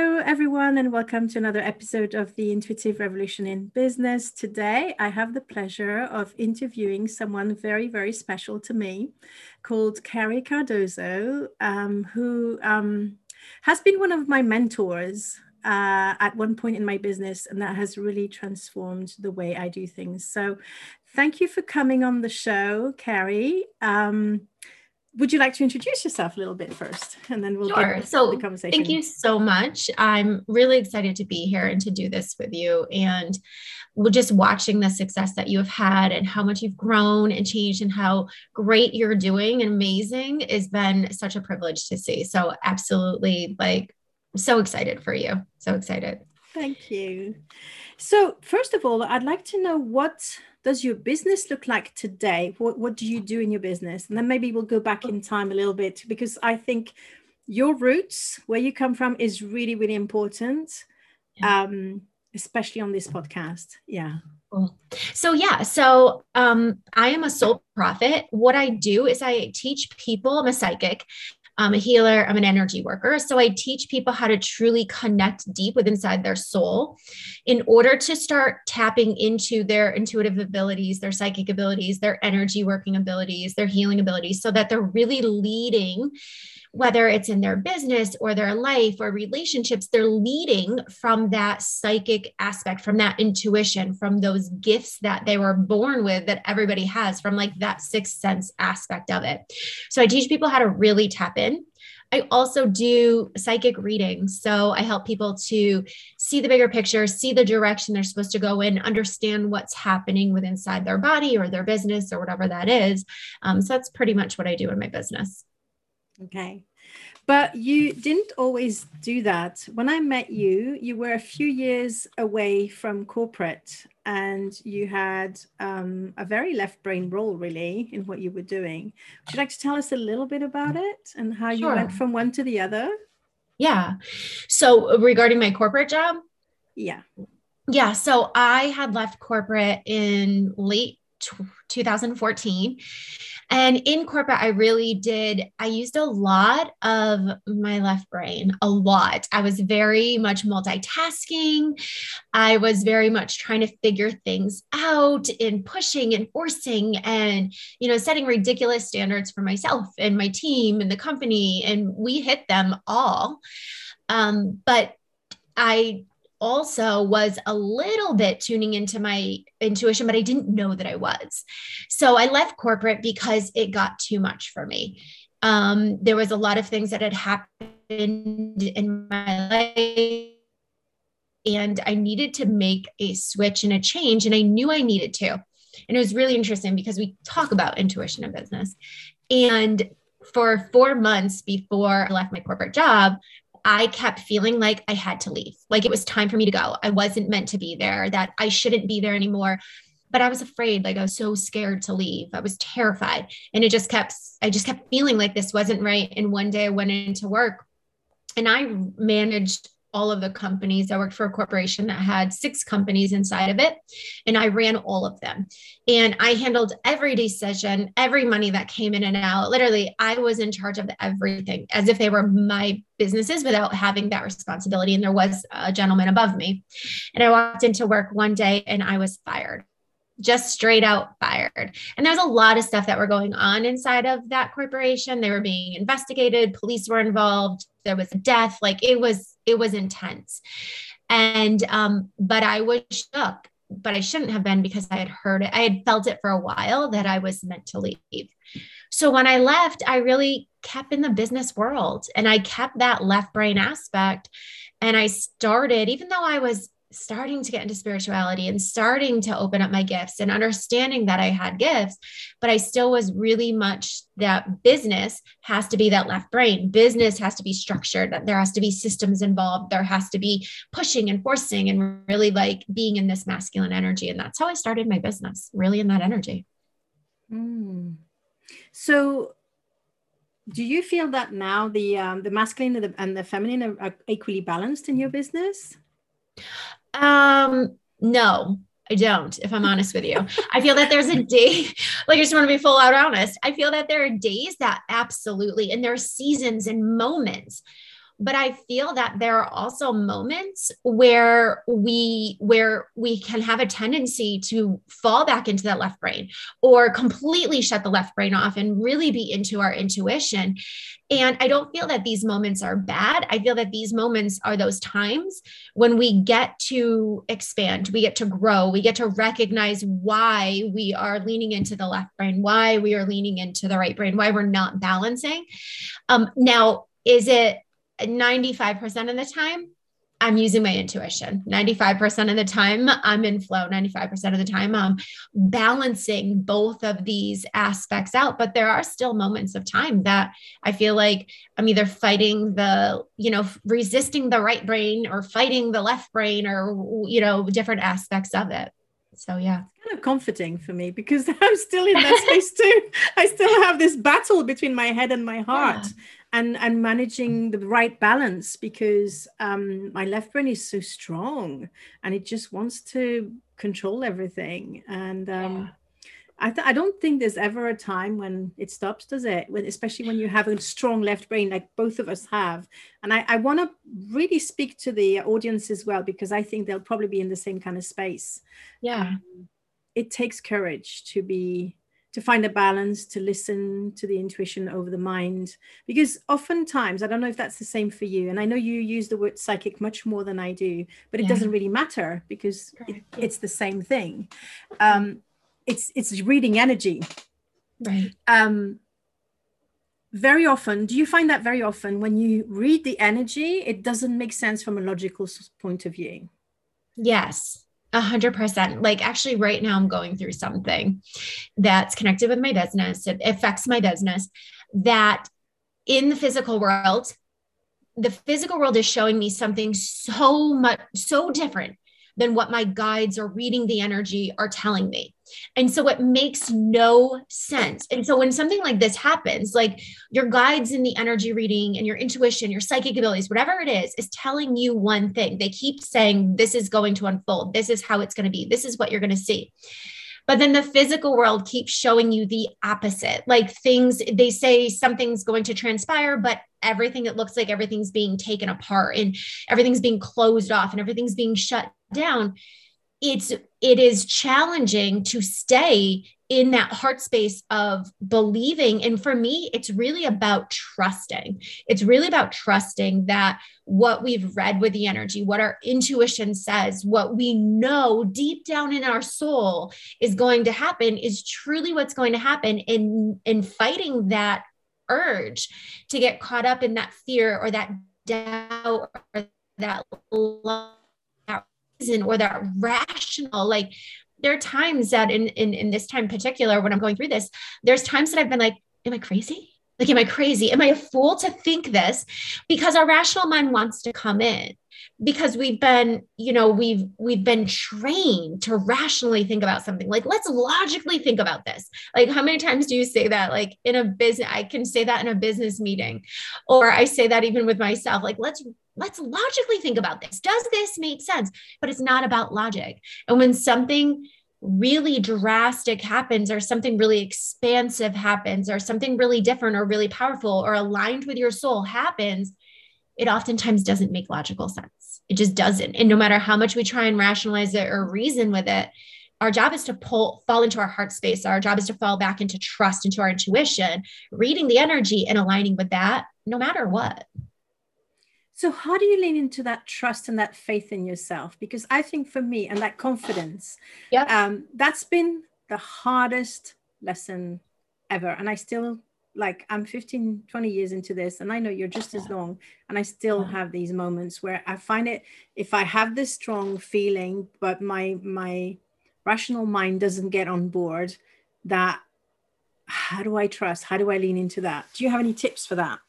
Hello, everyone, and welcome to another episode of the Intuitive Revolution in Business. Today, I have the pleasure of interviewing someone very, very special to me called Carrie Cardozo, um, who um, has been one of my mentors uh, at one point in my business, and that has really transformed the way I do things. So, thank you for coming on the show, Carrie. Um, would you like to introduce yourself a little bit first? And then we'll sure. get so the conversation. thank you so much. I'm really excited to be here and to do this with you. And we're just watching the success that you have had and how much you've grown and changed and how great you're doing and amazing has been such a privilege to see. So absolutely like so excited for you. So excited. Thank you. So first of all i'd like to know what does your business look like today? What, what do you do in your business? And then maybe we'll go back in time a little bit because I think your roots, where you come from, is really, really important, yeah. um, especially on this podcast. Yeah. Cool. So yeah, so um, I am a soul prophet. What I do is I teach people. I'm a psychic, I'm a healer, I'm an energy worker. So I teach people how to truly connect deep with inside their soul in order to start tapping into their intuitive abilities, their psychic abilities, their energy working abilities, their healing abilities, so that they're really leading whether it's in their business or their life or relationships, they're leading from that psychic aspect, from that intuition, from those gifts that they were born with that everybody has, from like that sixth sense aspect of it. So I teach people how to really tap in. I also do psychic readings. So I help people to see the bigger picture, see the direction they're supposed to go in, understand what's happening with inside their body or their business or whatever that is. Um, so that's pretty much what I do in my business. Okay. But you didn't always do that. When I met you, you were a few years away from corporate and you had um, a very left brain role, really, in what you were doing. Would you like to tell us a little bit about it and how sure. you went from one to the other? Yeah. So, regarding my corporate job? Yeah. Yeah. So, I had left corporate in late 2014 and in corporate, I really did, I used a lot of my left brain, a lot. I was very much multitasking. I was very much trying to figure things out and pushing and forcing and, you know, setting ridiculous standards for myself and my team and the company. And we hit them all. Um, but I also was a little bit tuning into my intuition, but I didn't know that I was. So I left corporate because it got too much for me. Um, there was a lot of things that had happened in my life. And I needed to make a switch and a change. And I knew I needed to. And it was really interesting because we talk about intuition in business. And for four months before I left my corporate job, I kept feeling like I had to leave. Like it was time for me to go. I wasn't meant to be there, that I shouldn't be there anymore. But I was afraid, like I was so scared to leave. I was terrified. And it just kept, I just kept feeling like this wasn't right. And one day I went into work and I managed all of the companies. I worked for a corporation that had six companies inside of it, and I ran all of them. And I handled every decision, every money that came in and out. Literally, I was in charge of everything as if they were my businesses without having that responsibility. And there was a gentleman above me. And I walked into work one day and I was fired just straight out fired. And there's a lot of stuff that were going on inside of that corporation. They were being investigated, police were involved, there was a death, like it was it was intense. And um but I was shook, but I shouldn't have been because I had heard it. I had felt it for a while that I was meant to leave. So when I left, I really kept in the business world and I kept that left brain aspect and I started even though I was starting to get into spirituality and starting to open up my gifts and understanding that I had gifts, but I still was really much that business has to be that left brain. Business has to be structured, that there has to be systems involved. There has to be pushing and forcing and really like being in this masculine energy. And that's how I started my business, really in that energy. Mm. So do you feel that now the um, the masculine and the, and the feminine are, are equally balanced in your business? Um, no, I don't, if I'm honest with you. I feel that there's a day, like I just want to be full out honest. I feel that there are days that absolutely, and there are seasons and moments but i feel that there are also moments where we where we can have a tendency to fall back into that left brain or completely shut the left brain off and really be into our intuition. And i don't feel that these moments are bad. I feel that these moments are those times when we get to expand we get to grow we get to recognize why we are leaning into the left brain why we are leaning into the right brain why we're not balancing. Um, now is it 95% of the time, I'm using my intuition. 95% of the time, I'm in flow. 95% of the time, I'm balancing both of these aspects out. But there are still moments of time that I feel like I'm either fighting the, you know, resisting the right brain or fighting the left brain or, you know, different aspects of it. So, yeah. It's kind of comforting for me because I'm still in that space too. I still have this battle between my head and my heart. Yeah and and managing the right balance because um, my left brain is so strong and it just wants to control everything and um, yeah. I, th- I don't think there's ever a time when it stops, does it? When, especially when you have a strong left brain, like both of us have. And I, I want to really speak to the audience as well, because I think they'll probably be in the same kind of space. Yeah. Um, it takes courage to be to find a balance, to listen to the intuition over the mind. Because oftentimes, I don't know if that's the same for you, and I know you use the word psychic much more than I do, but it yeah. doesn't really matter because it, it's the same thing. Um, it's it's reading energy. Right. Um, very often, do you find that very often when you read the energy, it doesn't make sense from a logical point of view? Yes. A hundred percent. Like actually right now I'm going through something that's connected with my business. It affects my business that in the physical world, the physical world is showing me something so much, so different than what my guides or reading the energy are telling me. And so it makes no sense. And so when something like this happens, like your guides in the energy reading and your intuition, your psychic abilities, whatever it is, is telling you one thing. They keep saying, this is going to unfold. This is how it's going to be. This is what you're going to see. But then the physical world keeps showing you the opposite. Like things, they say something's going to transpire, but everything, it looks like everything's being taken apart and everything's being closed off and everything's being shut down it's it is challenging to stay in that heart space of believing. And for me it's really about trusting. It's really about trusting that what we've read with the energy what our intuition says what we know deep down in our soul is going to happen is truly what's going to happen in in fighting that urge to get caught up in that fear or that doubt or that love reason or that rational like there are times that in, in in this time particular when i'm going through this there's times that i've been like am i crazy? Like am i crazy? Am i a fool to think this? Because our rational mind wants to come in. Because we've been you know we've we've been trained to rationally think about something. Like let's logically think about this. Like how many times do you say that? Like in a business i can say that in a business meeting. Or i say that even with myself. Like let's let's logically think about this does this make sense but it's not about logic and when something really drastic happens or something really expansive happens or something really different or really powerful or aligned with your soul happens it oftentimes doesn't make logical sense. It just doesn't. And no matter how much we try and rationalize it or reason with it, our job is to pull fall into our heart space. Our job is to fall back into trust, into our intuition, reading the energy and aligning with that no matter what. So, how do you lean into that trust and that faith in yourself? Because I think for me, and that confidence, yeah, um, that's been the hardest lesson ever. And I still like i'm 15 20 years into this and i know you're just as long and i still have these moments where i find it if i have this strong feeling but my my rational mind doesn't get on board that how do i trust? How do i lean into that? Do you have any tips for that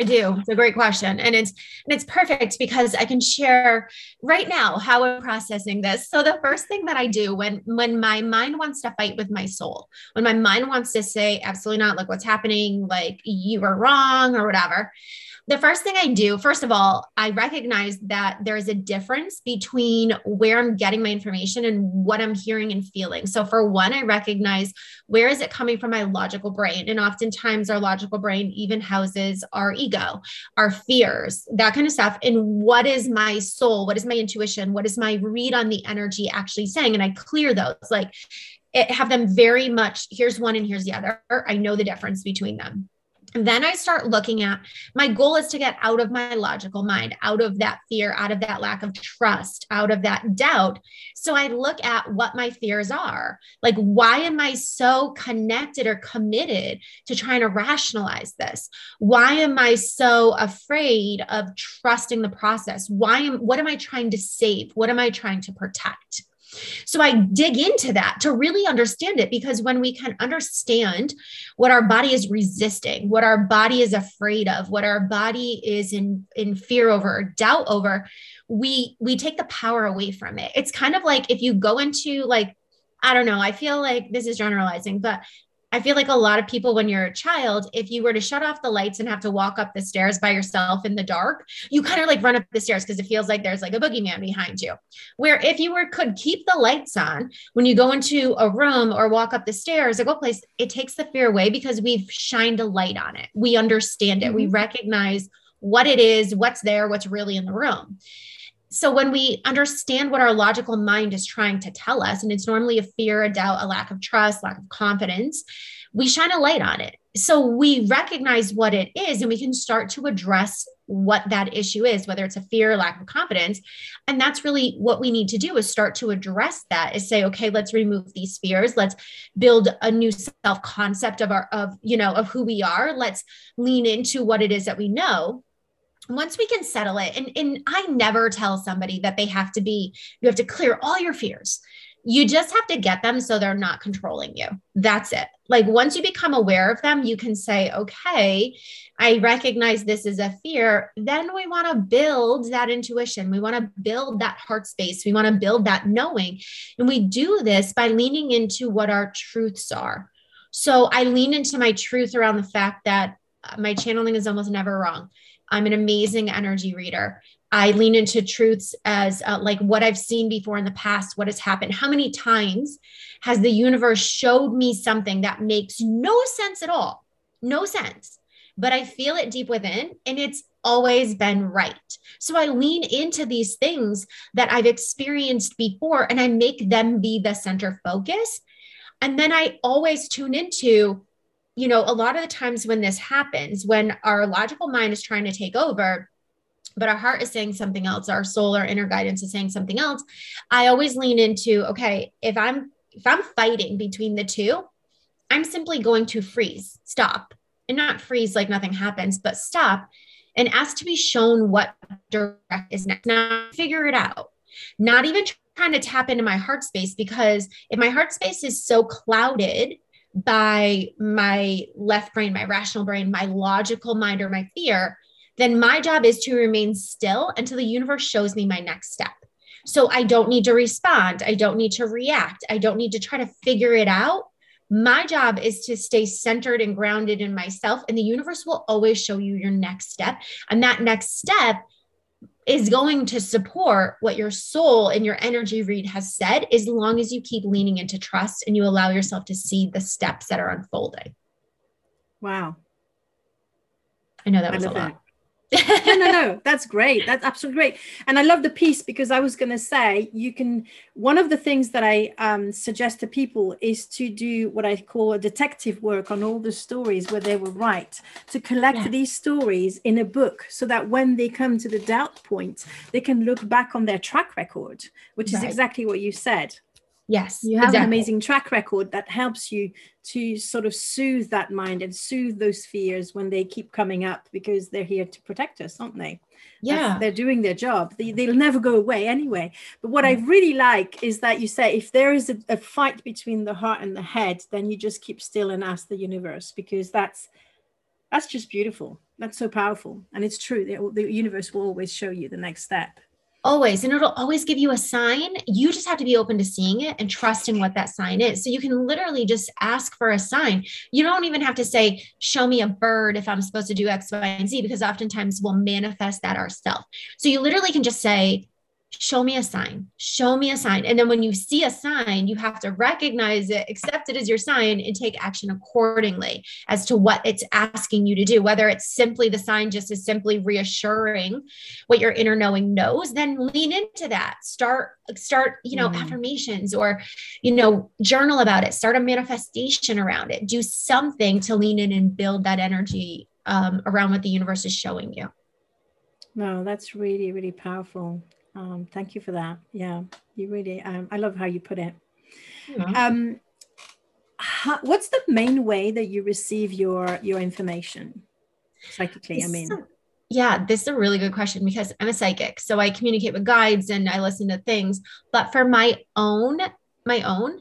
I do. It's a great question. And it's and it's perfect because I can share right now how I'm processing this. So the first thing that I do when when my mind wants to fight with my soul, when my mind wants to say absolutely not, like what's happening, like you were wrong or whatever, the first thing I do, first of all, I recognize that there's a difference between where I'm getting my information and what I'm hearing and feeling. So, for one, I recognize where is it coming from my logical brain? And oftentimes, our logical brain even houses our ego, our fears, that kind of stuff. And what is my soul? What is my intuition? What is my read on the energy actually saying? And I clear those, like, it, have them very much here's one and here's the other. I know the difference between them then I start looking at my goal is to get out of my logical mind, out of that fear, out of that lack of trust, out of that doubt. So I look at what my fears are. Like, why am I so connected or committed to trying to rationalize this? Why am I so afraid of trusting the process? Why am what am I trying to save? What am I trying to protect? So I dig into that to really understand it because when we can understand what our body is resisting, what our body is afraid of, what our body is in in fear over or doubt over, we we take the power away from it. It's kind of like if you go into like I don't know, I feel like this is generalizing, but I feel like a lot of people, when you're a child, if you were to shut off the lights and have to walk up the stairs by yourself in the dark, you kind of like run up the stairs because it feels like there's like a boogeyman behind you. Where if you were could keep the lights on when you go into a room or walk up the stairs or go place, it takes the fear away because we've shined a light on it. We understand it. Mm-hmm. We recognize what it is, what's there, what's really in the room so when we understand what our logical mind is trying to tell us and it's normally a fear a doubt a lack of trust lack of confidence we shine a light on it. So we recognize what it is and we can start to address what that issue is whether it's a fear or lack of confidence. And that's really what we need to do is start to address that is say okay let's remove these fears. Let's build a new self concept of our of you know of who we are. Let's lean into what it is that we know once we can settle it and, and i never tell somebody that they have to be you have to clear all your fears. You just have to get them so they're not controlling you. That's it. Like once you become aware of them you can say okay i recognize this is a fear. Then we want to build that intuition. We want to build that heart space. We want to build that knowing. And we do this by leaning into what our truths are. So i lean into my truth around the fact that uh, my channeling is almost never wrong I'm an amazing energy reader. I lean into truths as uh, like what I've seen before in the past, what has happened. How many times has the universe showed me something that makes no sense at all? No sense. But I feel it deep within and it's always been right. So I lean into these things that I've experienced before and I make them be the center focus. And then I always tune into you know, a lot of the times when this happens, when our logical mind is trying to take over, but our heart is saying something else, our soul, our inner guidance is saying something else, I always lean into, okay, if I'm if I'm fighting between the two, I'm simply going to freeze, stop, and not freeze like nothing happens, but stop and ask to be shown what direct is next. Now figure it out. Not even trying to tap into my heart space because if my heart space is so clouded by my left brain, my rational brain, my logical mind, or my fear, then my job is to remain still until the universe shows me my next step. So I don't need to respond. I don't need to react. I don't need to try to figure it out. My job is to stay centered and grounded in myself, and the universe will always show you your next step. And that next step is going to support what your soul and your energy read has said as long as you keep leaning into trust and you allow yourself to see the steps that are unfolding. Wow. I know that was a lot no, no, no. That's great. That's absolutely great. And I love the piece because I was going to say you can. One of the things that I um, suggest to people is to do what I call a detective work on all the stories where they were right, to collect yeah. these stories in a book so that when they come to the doubt point, they can look back on their track record, which right. is exactly what you said. Yes. You have exactly. an amazing track record that helps you to sort of soothe that mind and soothe those fears when they keep coming up because they're here to protect us, aren't they? Yeah. That's, they're doing their job. They, will never go away anyway. But what I mm. really like is that you say if there is a, a fight between the heart and the head, then you just keep still and ask the universe because that's that's just beautiful. That's so powerful. And it's true. The, the universe will always show you the next step always and it'll always give you a sign. You just have to be open to seeing it and trusting what that sign is. So you can literally just ask for a sign. You don't even have to say show me a bird if i'm supposed to do x y and z because oftentimes we'll manifest that ourselves so you literally can just say show me a sign show me a sign. And then when you see a sign you have to recognize it accept it as your sign and take action accordingly as to what it's asking you to do. Whether it's simply the sign just is simply reassuring what your inner knowing knows then lean into that. Start start you know mm. affirmations or you know journal about it. Start a manifestation around it. Do something to lean in and build that energy um, around what the universe is showing you. No, that's really, really powerful. Um, thank you for that. Yeah, you really, um, I love how you put it. Um, how, what's the main way that you receive your your information psychically? I mean, yeah, this is a really good question because I'm a psychic, so I communicate with guides and I listen to things. But for my own, my own,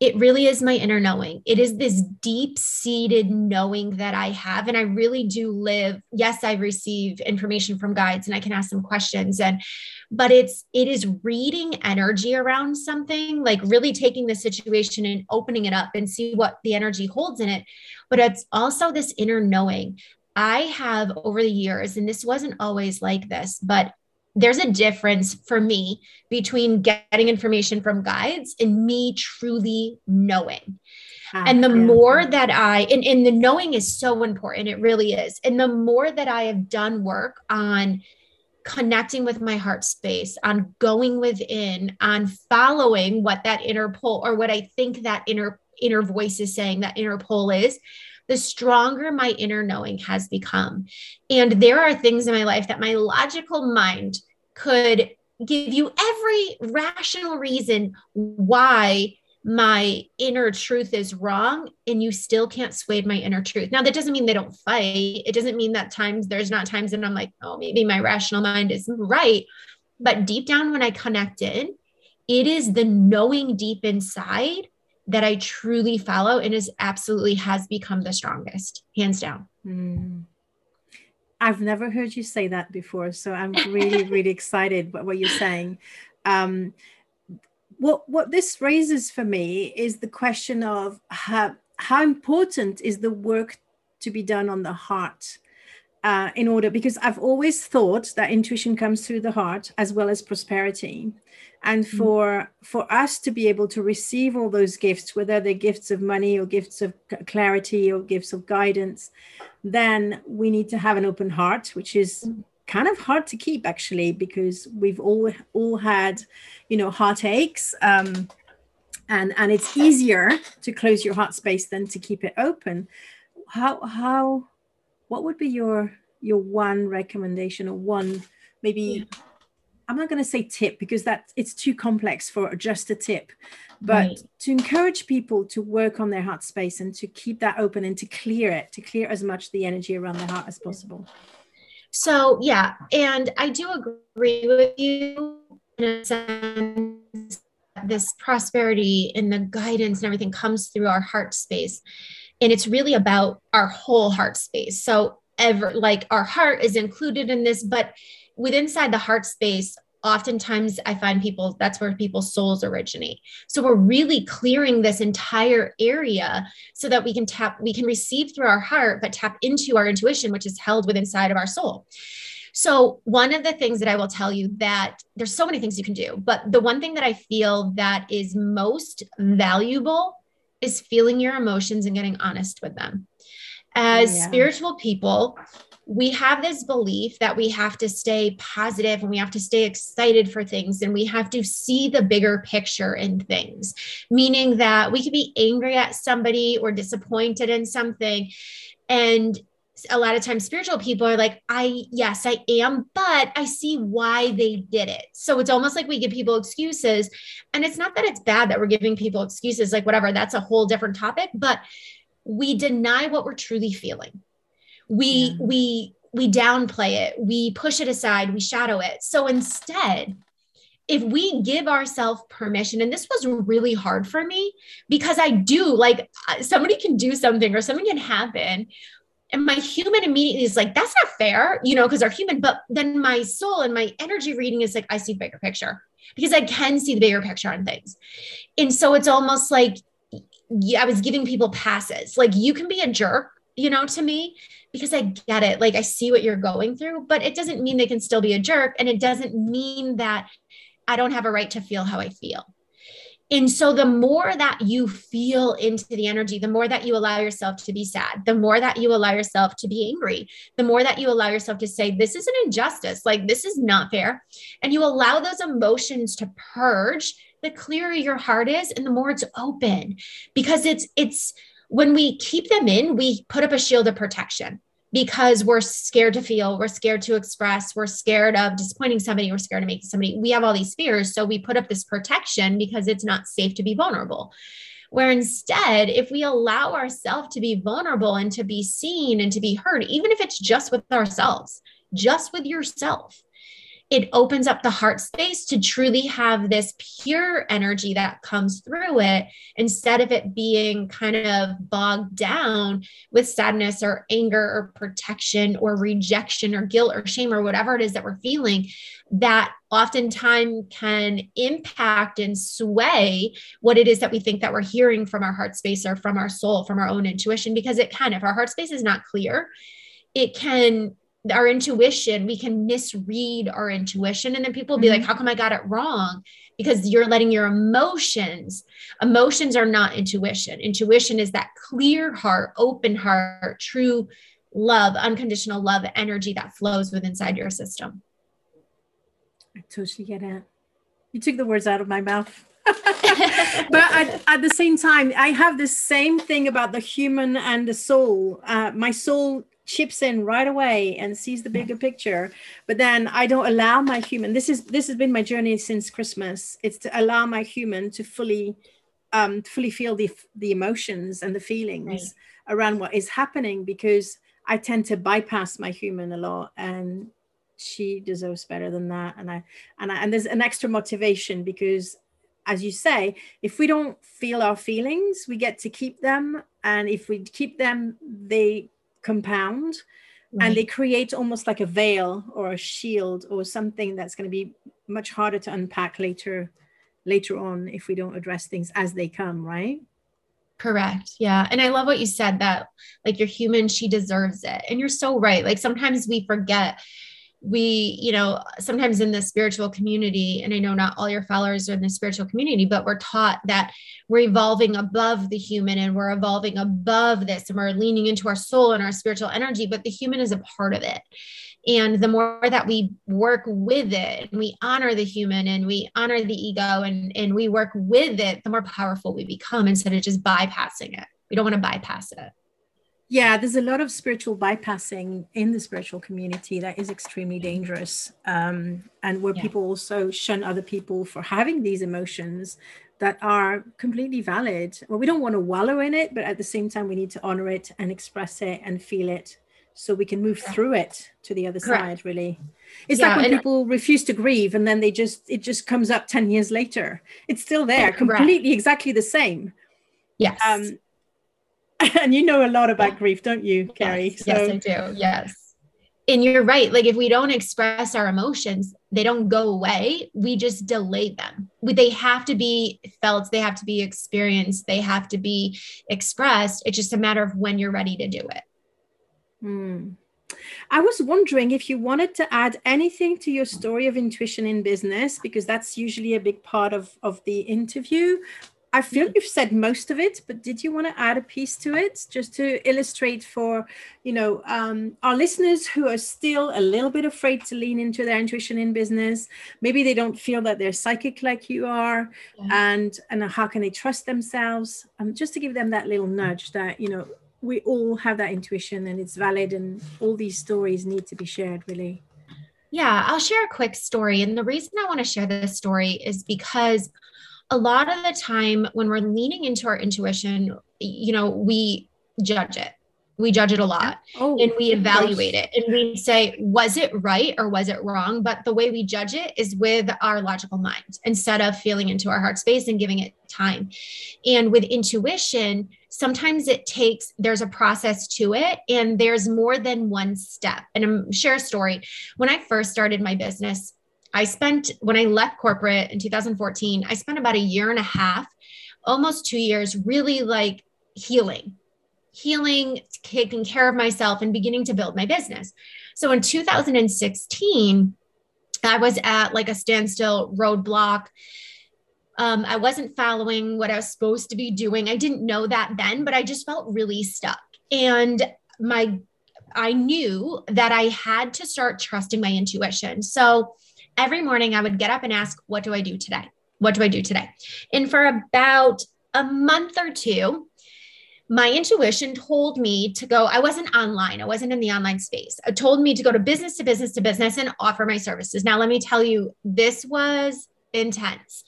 it really is my inner knowing. It is this deep seated knowing that I have. And I really do live. Yes, I receive information from guides and I can ask them questions. And, but it's, it is reading energy around something, like really taking the situation and opening it up and see what the energy holds in it. But it's also this inner knowing. I have over the years, and this wasn't always like this, but there's a difference for me between getting information from guides and me truly knowing. Ah, and the yeah. more that I, and, and the knowing is so important, it really is. And the more that I have done work on connecting with my heart space, on going within, on following what that inner pull or what I think that inner inner voice is saying, that inner pull is, the stronger my inner knowing has become. And there are things in my life that my logical mind could give you every rational reason why my inner truth is wrong and you still can't sway my inner truth. Now that doesn't mean they don't fight. It doesn't mean that times there's not times that I'm like, oh, maybe my rational mind is right. But deep down when I connect in, it is the knowing deep inside that I truly follow and is absolutely has become the strongest, hands down. Mm. I've never heard you say that before, so I'm really, really excited by what you're saying. Um, what what this raises for me is the question of how how important is the work to be done on the heart uh, in order because I've always thought that intuition comes through the heart as well as prosperity and mm. for for us to be able to receive all those gifts whether they're gifts of money or gifts of clarity or gifts of guidance then we need to have an open heart which is mm. kind of hard to keep actually because we've all all had you know heartaches um, and and it's easier to close your heart space than to keep it open how how what would be your your one recommendation or one maybe yeah I'm not going to say tip because that it's too complex for just a tip, but right. to encourage people to work on their heart space and to keep that open and to clear it, to clear as much the energy around the heart as possible. So yeah, and I do agree with you sense. This prosperity and the guidance and everything comes through our heart space, and it's really about our whole heart space. So ever like our heart is included in this, but with inside the heart space oftentimes i find people that's where people's souls originate so we're really clearing this entire area so that we can tap we can receive through our heart but tap into our intuition which is held within inside of our soul so one of the things that i will tell you that there's so many things you can do but the one thing that i feel that is most valuable is feeling your emotions and getting honest with them as yeah. spiritual people we have this belief that we have to stay positive and we have to stay excited for things and we have to see the bigger picture in things, meaning that we could be angry at somebody or disappointed in something and a lot of times spiritual people are like, I, yes, I am, but I see why they did it. So it's almost like we give people excuses. And it's not that it's bad that we're giving people excuses, like whatever, that's a whole different topic, but we deny what we're truly feeling. We, yeah. we, we downplay it, we push it aside, we shadow it. So instead, if we give ourselves permission, and this was really hard for me because I do like uh, somebody can do something or something can happen. And my human immediately is like, that's not fair, you know, because our human, but then my soul and my energy reading is like, I see the bigger picture because I can see the bigger picture on things. And so it's almost like I was giving people passes. Like you can be a jerk, you know, to me because I get it. Like I see what you're going through, but it doesn't mean they can still be a jerk. And it doesn't mean that I don't have a right to feel how I feel. And so, the more that you feel into the energy, the more that you allow yourself to be sad, the more that you allow yourself to be angry, the more that you allow yourself to say, This is an injustice, like this is not fair. And you allow those emotions to purge, the clearer your heart is and the more it's open. Because it's, it's, when we keep them in, we put up a shield of protection because we're scared to feel, we're scared to express, we're scared of disappointing somebody, we're scared of making somebody. We have all these fears. So we put up this protection because it's not safe to be vulnerable. Where instead, if we allow ourselves to be vulnerable and to be seen and to be heard, even if it's just with ourselves, just with yourself, it opens up the heart space to truly have this pure energy that comes through it instead of it being kind of bogged down with sadness or anger or protection or rejection or guilt or shame or whatever it is that we're feeling that oftentimes can impact and sway what it is that we think that we're hearing from our heart space or from our soul from our own intuition because it can. If our heart space is not clear it can our intuition, we can misread our intuition. And then people will be mm-hmm. like, how come I got it wrong? Because you're letting your emotions, emotions are not intuition. Intuition is that clear heart, open heart, true love, unconditional love energy that flows within inside your system. I totally get it. You took the words out of my mouth. but at, at, the same time, I have the same thing about the human and the soul. Uh, my soul chips in right away and sees the bigger picture. But then i don't allow my human this is this has been my journey since christmas. It's to allow my human to fully um fully feel the the emotions and the feelings right. around what is happening because i tend to bypass my human a lot and she deserves better than that. And i and I, and there's an extra motivation because as you say if we don't feel our feelings we get to keep them. And if we keep them they compound right. and they create almost like a veil or a shield or something that's going to be much harder to unpack later later on if we don't address things as they come right correct yeah and i love what you said that like you're human she deserves it and you're so right like sometimes we forget we you know sometimes in the spiritual community and i know not all your followers are in the spiritual community but we're taught that we're evolving above the human and we're evolving above this and we're leaning into our soul and our spiritual energy but the human is a part of it. And the more that we work with it and we honor the human and we honor the ego and and we work with it the more powerful we become instead of just bypassing it. We don't want to bypass it yeah, there's a lot of spiritual bypassing in the spiritual community that is extremely dangerous. Um, and where yeah. people also shun other people for having these emotions that are completely valid. Well, we don't want to wallow in it, but at the same time, we need to honor it and express it and feel it so we can move through it to the other Correct. side really it's yeah, like when people refuse to grieve and then they just it just comes up 10 years later it's still there completely exactly the same yes um, and you know a lot about grief, don't you, Carrie? Yes, so. yes, I do. Yes. And you're right. Like if we don't express our emotions, they don't go away. We just delay them. They have to be felt, they have to be experienced, they have to be expressed. It's just a matter of when you're ready to do it. Hmm. I was wondering if you wanted to add anything to your story of intuition in business, because that's usually a big part of, of the interview, I feel you've said most of it, but did you want to add a piece to it just to illustrate for, you know, um, our listeners who are still a little bit afraid to lean into their intuition in business? Maybe they don't feel that they're psychic like you are, yeah. and and how can they trust themselves? Um, just to give them that little nudge that you know we all have that intuition and it's valid and all these stories need to be shared really yeah i'll share a quick story and the reason i want to share this story is because a lot of the time when we're leaning into our intuition you know we judge it. We judge it a lot oh, and we evaluate it and we say was it right or was it wrong? But the way we judge it is with our logical mind instead of feeling into our heart space and giving it time. And with intuition sometimes it takes there's a process to it and there's more than one step. And i'm share a story. When i first started my business i spent when i left corporate in 2014 i spent about a year and a half almost two years really like healing healing, taking care of myself, and beginning to build my business. So in 2016, I was at like a standstill roadblock. Um, I wasn't following what I was supposed to be doing. I didn't know that then, but I just felt really stuck. And my I knew that I had to start trusting my intuition. So every morning I would get up and ask, What do I do today? What do I do today? And for about a month or two, my intuition told me to go i wasn't online i wasn't in the online space it told me to go to business to business to business and offer my services now let me tell you this was intense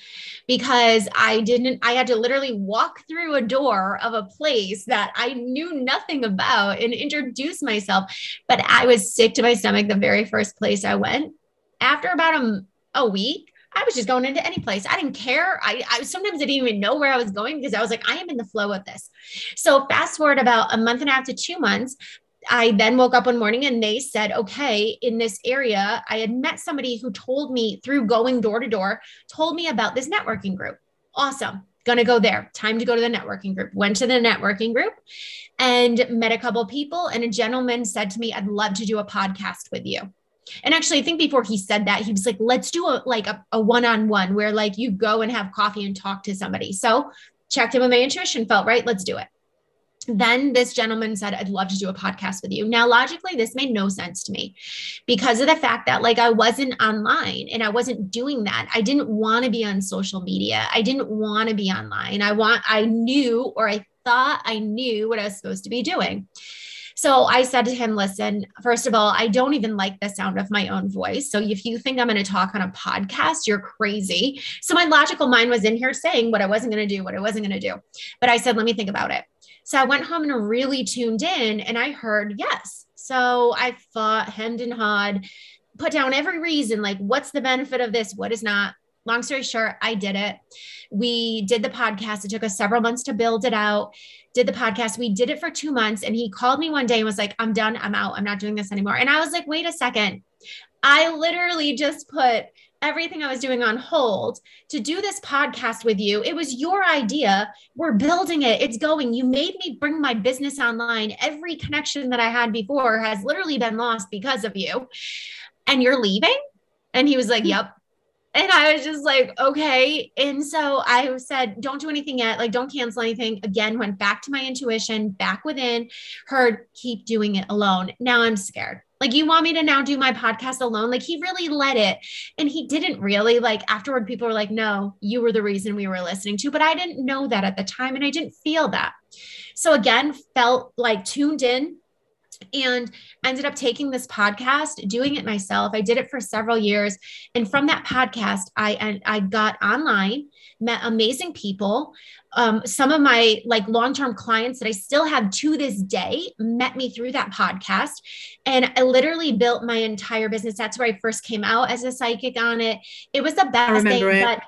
because i didn't i had to literally walk through a door of a place that i knew nothing about and introduce myself but i was sick to my stomach the very first place i went after about a, a week I was just going into any place. I didn't care. I, I sometimes I didn't even know where I was going because I was like, I am in the flow of this. So fast forward about a month and a half to two months. I then woke up one morning and they said, okay, in this area, I had met somebody who told me through going door to door, told me about this networking group. Awesome. Gonna go there. Time to go to the networking group. Went to the networking group and met a couple people. And a gentleman said to me, I'd love to do a podcast with you. And actually, I think before he said that, he was like, let's do a like a, one-on-one where like you go and have coffee and talk to somebody. So checked in with my intuition, felt right, let's do it. Then this gentleman said, I'd love to do a podcast with you. Now, logically, this made no sense to me because of the fact that, like, I wasn't online and I wasn't doing that. I didn't want to be on social media. I didn't want to be online. I want, I knew or I thought I knew what I was supposed to be doing. So I said to him, listen, first of all, I don't even like the sound of my own voice. So if you think I'm going to talk on a podcast, you're crazy. So my logical mind was in here saying what I wasn't going to do, what I wasn't going to do. But I said, let me think about it. So I went home and really tuned in and I heard yes. So I thought, hemmed and hawed, put down every reason like, what's the benefit of this? What is not? long story short, I did it. We did the podcast. It took us several months to build it out did the podcast. We did it for two months. And he called me one day and was like, I'm done. I'm out. I'm not doing this anymore. And I was like, wait a second. I literally just put everything I was doing on hold to do this podcast with you. It was your idea. We're building it. It's going. You made me bring my business online. Every connection that I had before has literally been lost because of you. And you're leaving? And he was like, mm-hmm. Yep. And I was just like, okay. And so I said, don't do anything yet. Like, don't cancel anything. Again, went back to my intuition, back within, heard, keep doing it alone. Now I'm scared. Like, you want me to now do my podcast alone? Like, he really let it. And he didn't really. Like, afterward, people were like, no, you were the reason we were listening to. But I didn't know that at the time. And I didn't feel that. So, again, felt like tuned in and ended up taking this podcast doing it myself. I did it for several years. And from that podcast i i got online met amazing people. Um, some of my like long-term clients that i still have to this day met me through that podcast. And i literally built my entire business. That's where i first came out as a psychic on it. It was the best thing it. but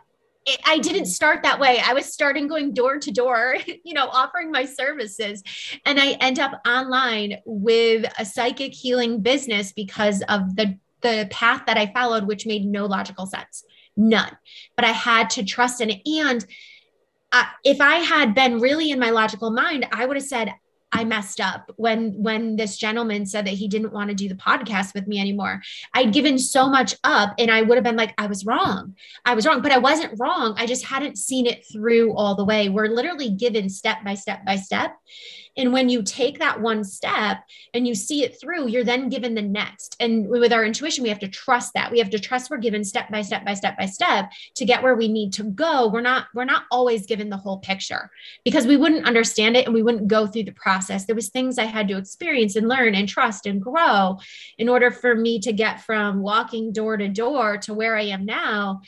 it, I didn't start that way. I was starting going door to door, you know, offering my services. And I end up online with a psychic healing business because of the the path that I followed, which made no logical sense. None. But I had to trust in it. And uh, if I had been really in my logical mind, I would have said, I messed up when when this gentleman said that he didn't want to do the podcast with me anymore. I'd given so much up and I would have been like I was wrong. I was wrong, but I wasn't wrong. I just hadn't seen it through all the way. We're literally given step by step by step. And when you take that one step and you see it through, you're then given the next. And with our intuition, we have to trust that. We have to trust we're given step by step by step by step to get where we need to go. We're not we're not always given the whole picture because we wouldn't understand it and we wouldn't go through the process. There was things I had to experience and learn and trust and grow in order for me to get from walking door to door to where I am now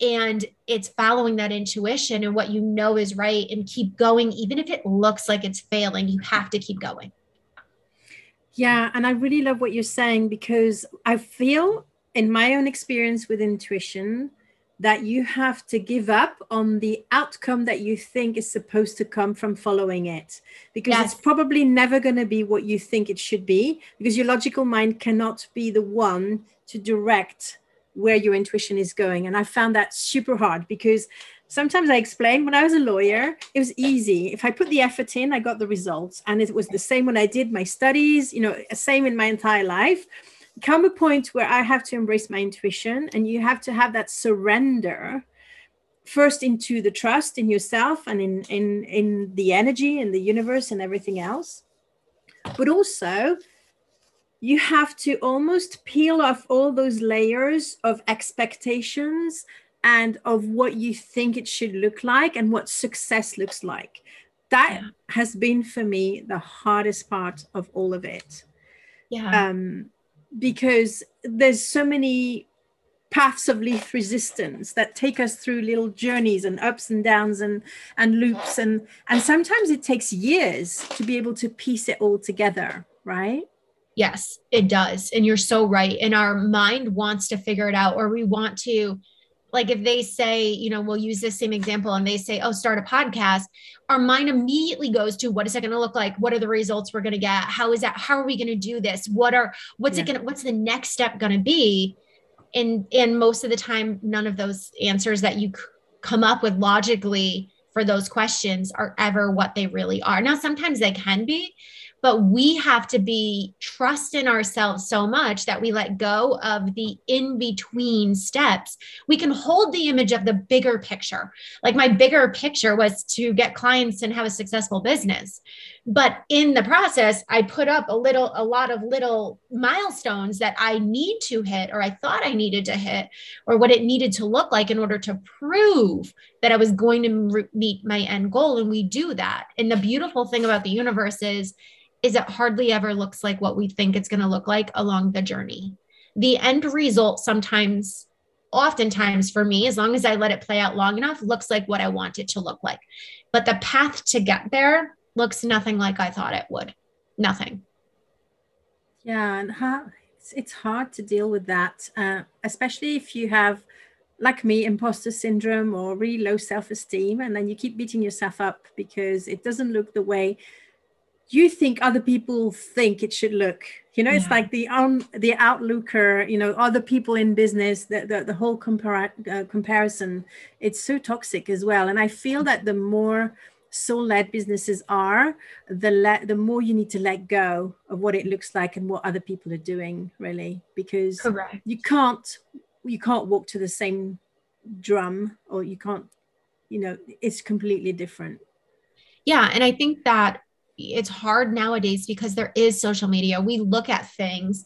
and it's following that intuition and what you know is right and keep going even if it looks like it's failing you have to keep going yeah and i really love what you're saying because i feel in my own experience with intuition that you have to give up on the outcome that you think is supposed to come from following it because yes. it's probably never going to be what you think it should be because your logical mind cannot be the one to direct where your intuition is going. And I found that super hard because sometimes I explain when I was a lawyer, it was easy. If I put the effort in, I got the results. And it was the same when I did my studies, you know, same in my entire life. Come a point where I have to embrace my intuition and you have to have that surrender first into the trust in yourself and in in in the energy in the universe and everything else but also you have to almost peel off all those layers of expectations and of what you think it should look like and what success looks like. That yeah. has been for me the hardest part of all of it. Yeah. Um, because there's so many paths of least resistance that take us through little journeys and ups and downs and and loops and and sometimes it takes years to be able to piece it all together right Yes, it does. And you're so right. And our mind wants to figure it out, or we want to, like, if they say, you know, we'll use this same example and they say, oh, start a podcast, our mind immediately goes to what is it going to look like? What are the results we're going to get? How is that? How are we going to do this? What are, what's yeah. it going to, what's the next step going to be? And, and most of the time, none of those answers that you come up with logically for those questions are ever what they really are. Now, sometimes they can be, but we have to be trust in ourselves so much that we let go of the in between steps. We can hold the image of the bigger picture. Like my bigger picture was to get clients and have a successful business. But in the process i put up a little a lot of little milestones that i need to hit or i thought i needed to hit or what it needed to look like in order to prove that i was going to meet my end goal. And we do that. And the beautiful thing about the universe is is it hardly ever looks like what we think it's going to look like along the journey. The end result sometimes, oftentimes for me, as long as I let it play out long enough, looks like what I want it to look like. But the path to get there looks nothing like I thought it would. Nothing. Yeah, and how, it's hard to deal with that, uh, especially if you have, like me, imposter syndrome or really low self esteem, and then you keep beating yourself up because it doesn't look the way you think other people think it should look you know yeah. it's like the on the outlooker you know other people in business the, the, the whole compar- uh, comparison it's so toxic as well and i feel that the more soul-led businesses are the le- the more you need to let go of what it looks like and what other people are doing really because Correct. you can't you can't walk to the same drum or you can't you know it's completely different yeah and i think that it's hard nowadays because there is social media. We look at things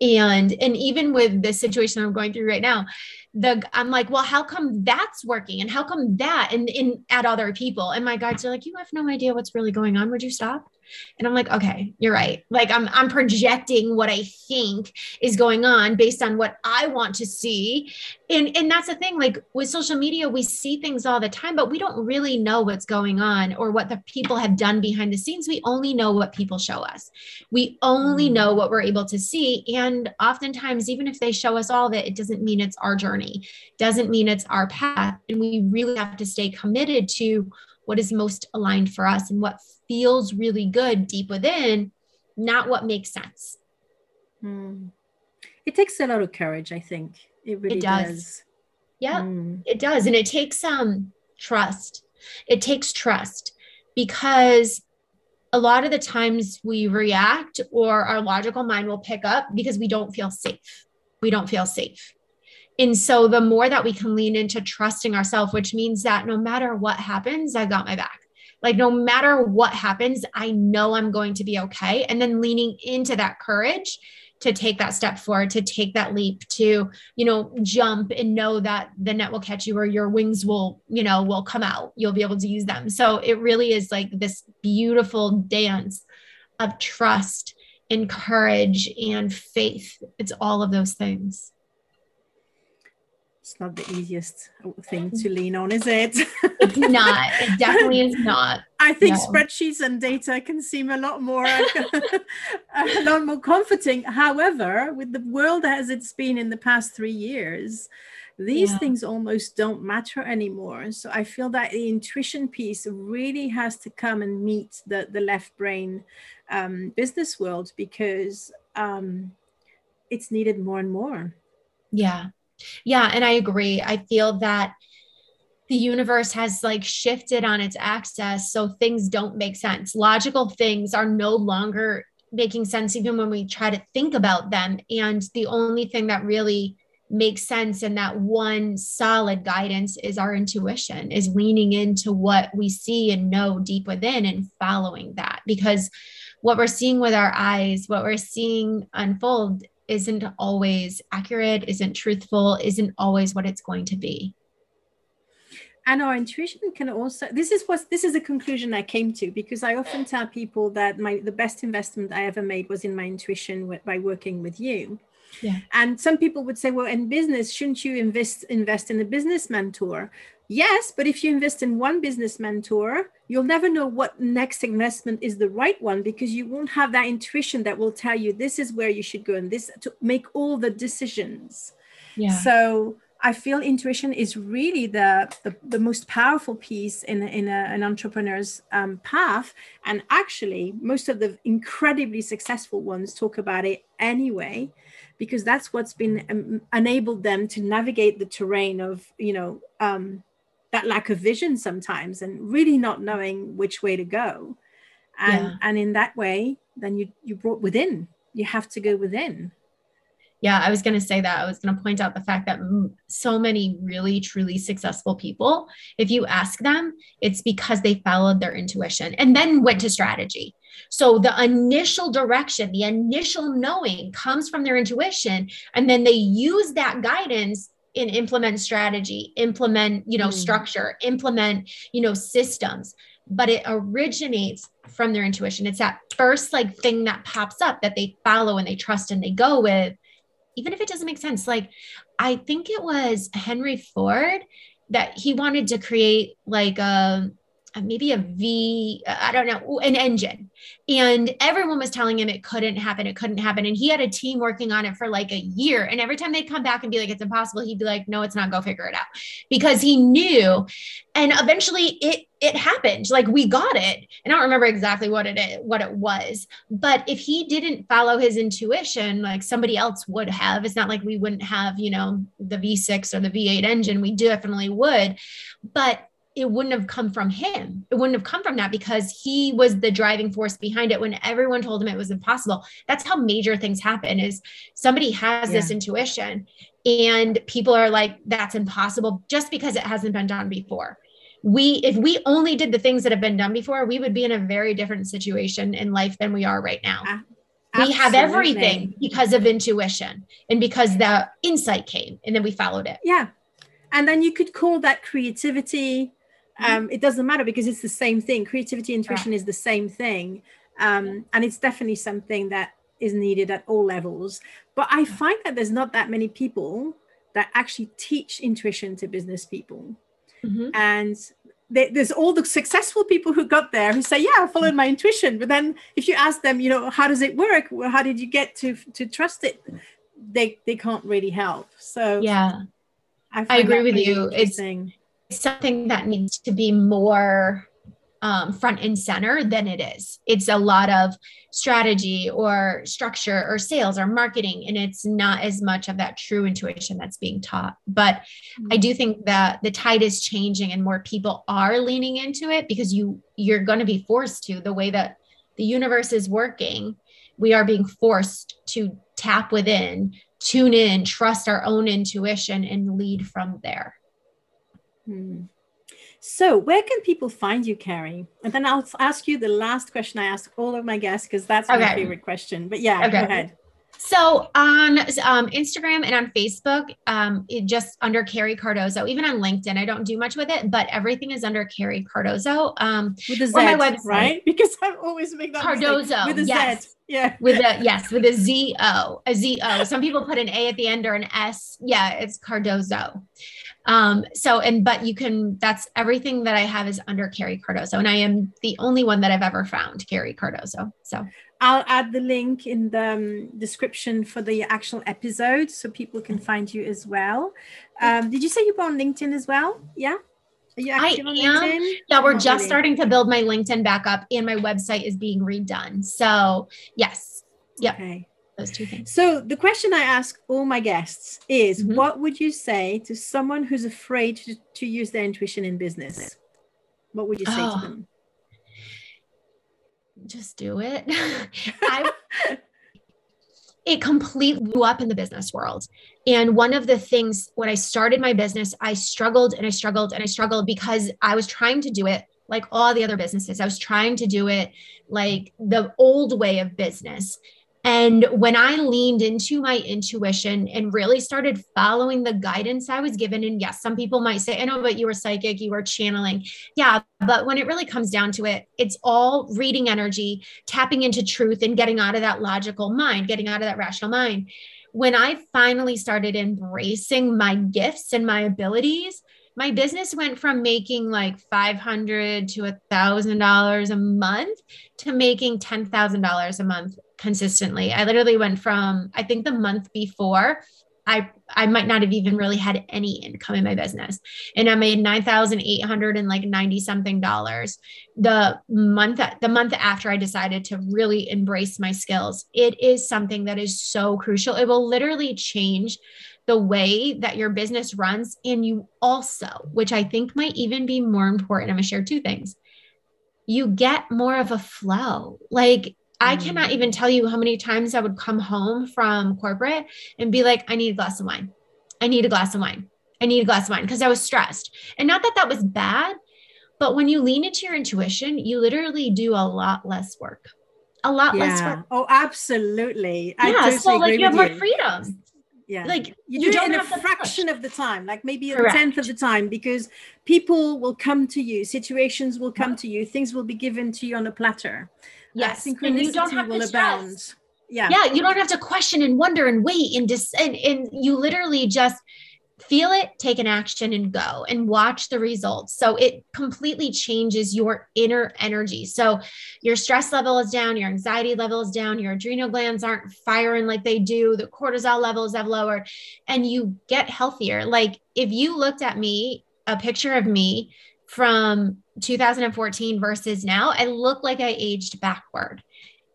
and and even with the situation I'm going through right now, the I'm like, well, how come that's working and how come that and in at other people? And my guides are like, you have no idea what's really going on. Would you stop? And I'm like, okay, you're right. Like I'm I'm projecting what I think is going on based on what I want to see. And and that's the thing like with social media we see things all the time but we don't really know what's going on or what the people have done behind the scenes. We only know what people show us. We only mm. know what we're able to see and oftentimes even if they show us all of it it doesn't mean it's our journey. Doesn't mean it's our path and we really have to stay committed to what is most aligned for us and what feels really good deep within, not what makes sense. Hmm. It takes a lot of courage, I think. It really it does. does. Yeah, mm. it does. And it takes um trust. It takes trust because a lot of the times we react or our logical mind will pick up because we don't feel safe. We don't feel safe. And so the more that we can lean into trusting ourselves, which means that no matter what happens, I got my back Like, no matter what happens, I know I'm going to be okay. And then leaning into that courage to take that step forward, to take that leap, to, you know, jump and know that the net will catch you or your wings will, you know, will come out. You'll be able to use them. So it really is like this beautiful dance of trust and courage and faith. It's all of those things it's not the easiest thing to lean on, is it? it's not. It definitely is not. I think no. spreadsheets and data can seem a lot more a lot more comforting. However, with the world as it's been in the past three years, these yeah. things almost don't matter anymore. So I feel that the intuition piece really has to come and meet the the left brain um, business world because um, it's needed more and more. Yeah, yeah, and I agree. I feel that the universe has like shifted on its axis so things don't make sense. Logical things are no longer making sense even when we try to think about them and the only thing that really makes sense and that one solid guidance is our intuition is leaning into what we see and know deep within and following that because what we're seeing with our eyes what we're seeing unfold isn't always accurate, isn't truthful, isn't always what it's going to be. And our intuition can also this is what this is a conclusion I came to because I often tell people that my the best investment I ever made was in my intuition by working with you. Yeah. And some people would say, well, in business, shouldn't you invest invest in a business mentor? Yes, but if you invest in one business mentor, you'll never know what next investment is the right one because you won't have that intuition that will tell you this is where you should go and this to make all the decisions. Yeah. So I feel intuition is really the, the, the most powerful piece in, in a, an entrepreneur's um, path. And actually, most of the incredibly successful ones talk about it anyway, because that's what's been um, enabled them to navigate the terrain of, you know, um, that lack of vision sometimes and really not knowing which way to go. And yeah. and in that way then you you brought within. You have to go within. Yeah i was going to say that. I was going to point out the fact that so many really truly successful people if you ask them it's because they followed their intuition and then went to strategy. So the initial direction the initial knowing comes from their intuition and then they use that guidance and implement strategy, implement, you know, mm. structure, implement, you know, systems, but it originates from their intuition. It's that first like thing that pops up that they follow and they trust and they go with, even if it doesn't make sense. Like I think it was Henry Ford that he wanted to create like a Uh, maybe a V, uh, I don't know, an engine. And everyone was telling him it couldn't happen, it couldn't happen. And he had a team working on it for like a year. And every time they'd come back and be like, it's impossible, he'd be like, no, it's not, go figure it out. Because he knew. And eventually it it happened. Like we got it. And I don't remember exactly what it what it was. But if he didn't follow his intuition, like somebody else would have, it's not like we wouldn't have, you know, the V6 or the V8 engine. We definitely would. But it wouldn't have come from him. It wouldn't have come from that because he was the driving force behind it when everyone told him it was impossible. That's how major things happen is somebody has yeah. this intuition and people are like that's impossible just because it hasn't been done before. We if we only did the things that have been done before, we would be in a very different situation in life than we are right now. Absolutely. We have everything because of intuition and because the insight came and then we followed it. Yeah. And then you could call that creativity. Um, it doesn't matter because it's the same thing. Creativity intuition is the same thing. Um, and it's definitely something that is needed at all levels. But i find that there's not that many people that actually teach intuition to business people. Mm-hmm. and they, there's all the successful people who got there who say yeah i followed my intuition. But then if you ask them you know how does it work? Well, how did you get to to trust it? They they can't really help. So yeah. I, I agree with you. It's something that needs to be more um, front and center than it is. It's a lot of strategy or structure or sales or marketing, and it's not as much of that true intuition that's being taught. But mm-hmm. I do think that the tide is changing and more people are leaning into it because you you're going to be forced to the way that the universe is working. We are being forced to tap within, tune in, trust our own intuition, and lead from there. Hmm. So, where can people find you, Carrie? And then I'll ask you the last question I ask all of my guests because that's okay. my favorite question. But yeah, okay. go ahead. So on um, Instagram and on Facebook, um, it just under Carrie Cardozo. Even on LinkedIn, I don't do much with it, but everything is under Carrie Cardozo. Um, with a Z, my website, right? Because I always make that Cardozo mistake. with a yes. Z. Yeah. With a yes, with a Z O, a Z O. Some people put an A at the end or an S. Yeah, it's Cardozo. Um, so and but you can that's everything that I have is under Carrie Cardozo. And I am the only one that I've ever found, Carrie Cardozo. So I'll add the link in the um, description for the actual episode so people can find you as well. Um, did you say you were on LinkedIn as well? Yeah. Active I am. LinkedIn? Yeah, we're just really? starting to build my LinkedIn back up and my website is being redone. So, yes. Yep. Okay. Those two things. So, the question I ask all my guests is mm-hmm. what would you say to someone who's afraid to, to use their intuition in business? What would you say oh. to them? just do it. I, it completely blew up in the business world. And one of the things when I started my business, I struggled and I struggled and I struggled because I was trying to do it like all the other businesses. I was trying to do it like the old way of business. And when I leaned into my intuition and really started following the guidance I was given, and yes, some people might say, I know, but you were psychic, you were channeling. Yeah. But when it really comes down to it, it's all reading energy, tapping into truth, and getting out of that logical mind, getting out of that rational mind. When I finally started embracing my gifts and my abilities, my business went from making like 500 to a thousand dollars a month to making $10,000 a month consistently. I literally went from, I think the month before, I I might not have even really had any income in my business. And I made nine thousand eight hundred and like ninety something dollars the month the month after I decided to really embrace my skills. It is something that is so crucial. It will literally change the way that your business runs. And you also, which I think might even be more important, I'm gonna share two things. You get more of a flow. Like I mm-hmm. cannot even tell you how many times I would come home from corporate and be like, I need a glass of wine. I need a glass of wine. I need a glass of wine because I was stressed. And not that that was bad, but when you lean into your intuition, you literally do a lot less work. A lot yeah. less work. Oh, absolutely. I yeah. Totally so like you have more you. freedom. Yeah. Like you, you do it in a fraction of the time, like maybe a Correct. tenth of the time, because people will come to you, situations will come to you, things will be given to you on a platter. Yes, and you don't have to abound. Yeah, yeah, you don't have to question and wonder and wait and dis- and, and you literally just feel it, take an action, and go and watch the results. So it completely changes your inner energy. So your stress level is down, your anxiety level is down, your adrenal glands aren't firing like they do, the cortisol levels have lowered, and you get healthier. Like if you looked at me, a picture of me from 2014 versus now, I look like I aged backward.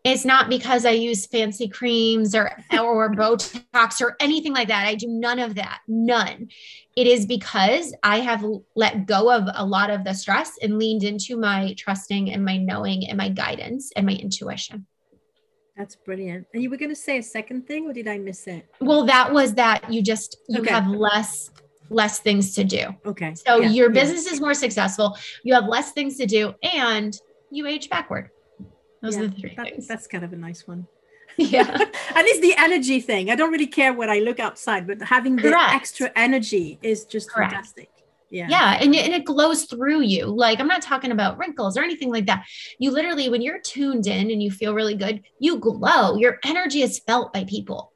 It's not because I use fancy creams or or Botox or anything like that. I do none of that. None. It is because I have let go of a lot of the stress and leaned into my trusting and my knowing and my guidance and my intuition. That's brilliant. And you were going to say a second thing, or did I miss it? Well, that was that you just you okay. have less less things to do. Okay. So yeah, your business yeah. is more successful. You have less things to do and you age backward. Those yeah, are the three that, things. That's kind of a nice one. Yeah. and it's the energy thing. I don't really care what I look outside, but having the Correct. extra energy is just Correct. fantastic. Yeah. Yeah. And, and it glows through you. Like, I'm not talking about wrinkles or anything like that. You literally, when you're tuned in and you feel really good, you glow. Your energy is felt by people.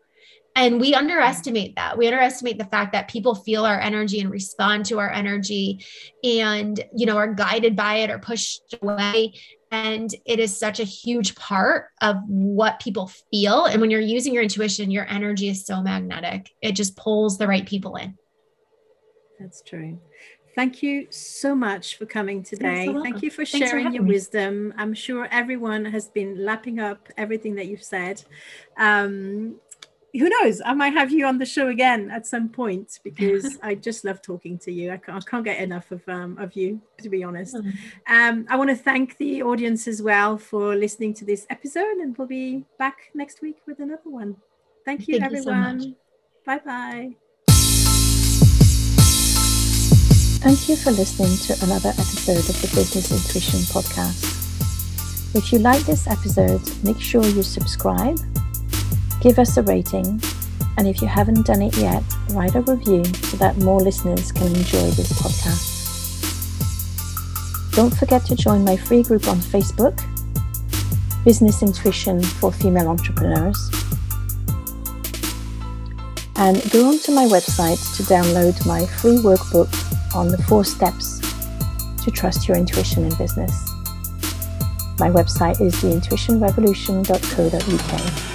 And we underestimate that. We underestimate the fact that people feel our energy and respond to our energy and, you know, are guided by it or pushed away. And it is such a huge part of what people feel. And when you're using your intuition, your energy is so magnetic, it just pulls the right people in. That's true. Thank you so much for coming today. So Thank you for sharing for your me. wisdom. I'm sure everyone has been lapping up everything that you've said. Um, who knows? I might have you on the show again at some point because I just love talking to you. I can't, I can't get enough of um, of you, to be honest. Mm. Um, I want to thank the audience as well for listening to this episode, and we'll be back next week with another one. Thank you, thank everyone. You so bye bye. Thank you for listening to another episode of the Business Intuition Podcast. If you like this episode, make sure you subscribe, give us a rating, and if you haven't done it yet, write a review so that more listeners can enjoy this podcast. Don't forget to join my free group on Facebook, Business Intuition for Female Entrepreneurs. And go onto my website to download my free workbook on the four steps to trust your intuition in business. My website is theintuitionrevolution.co.uk.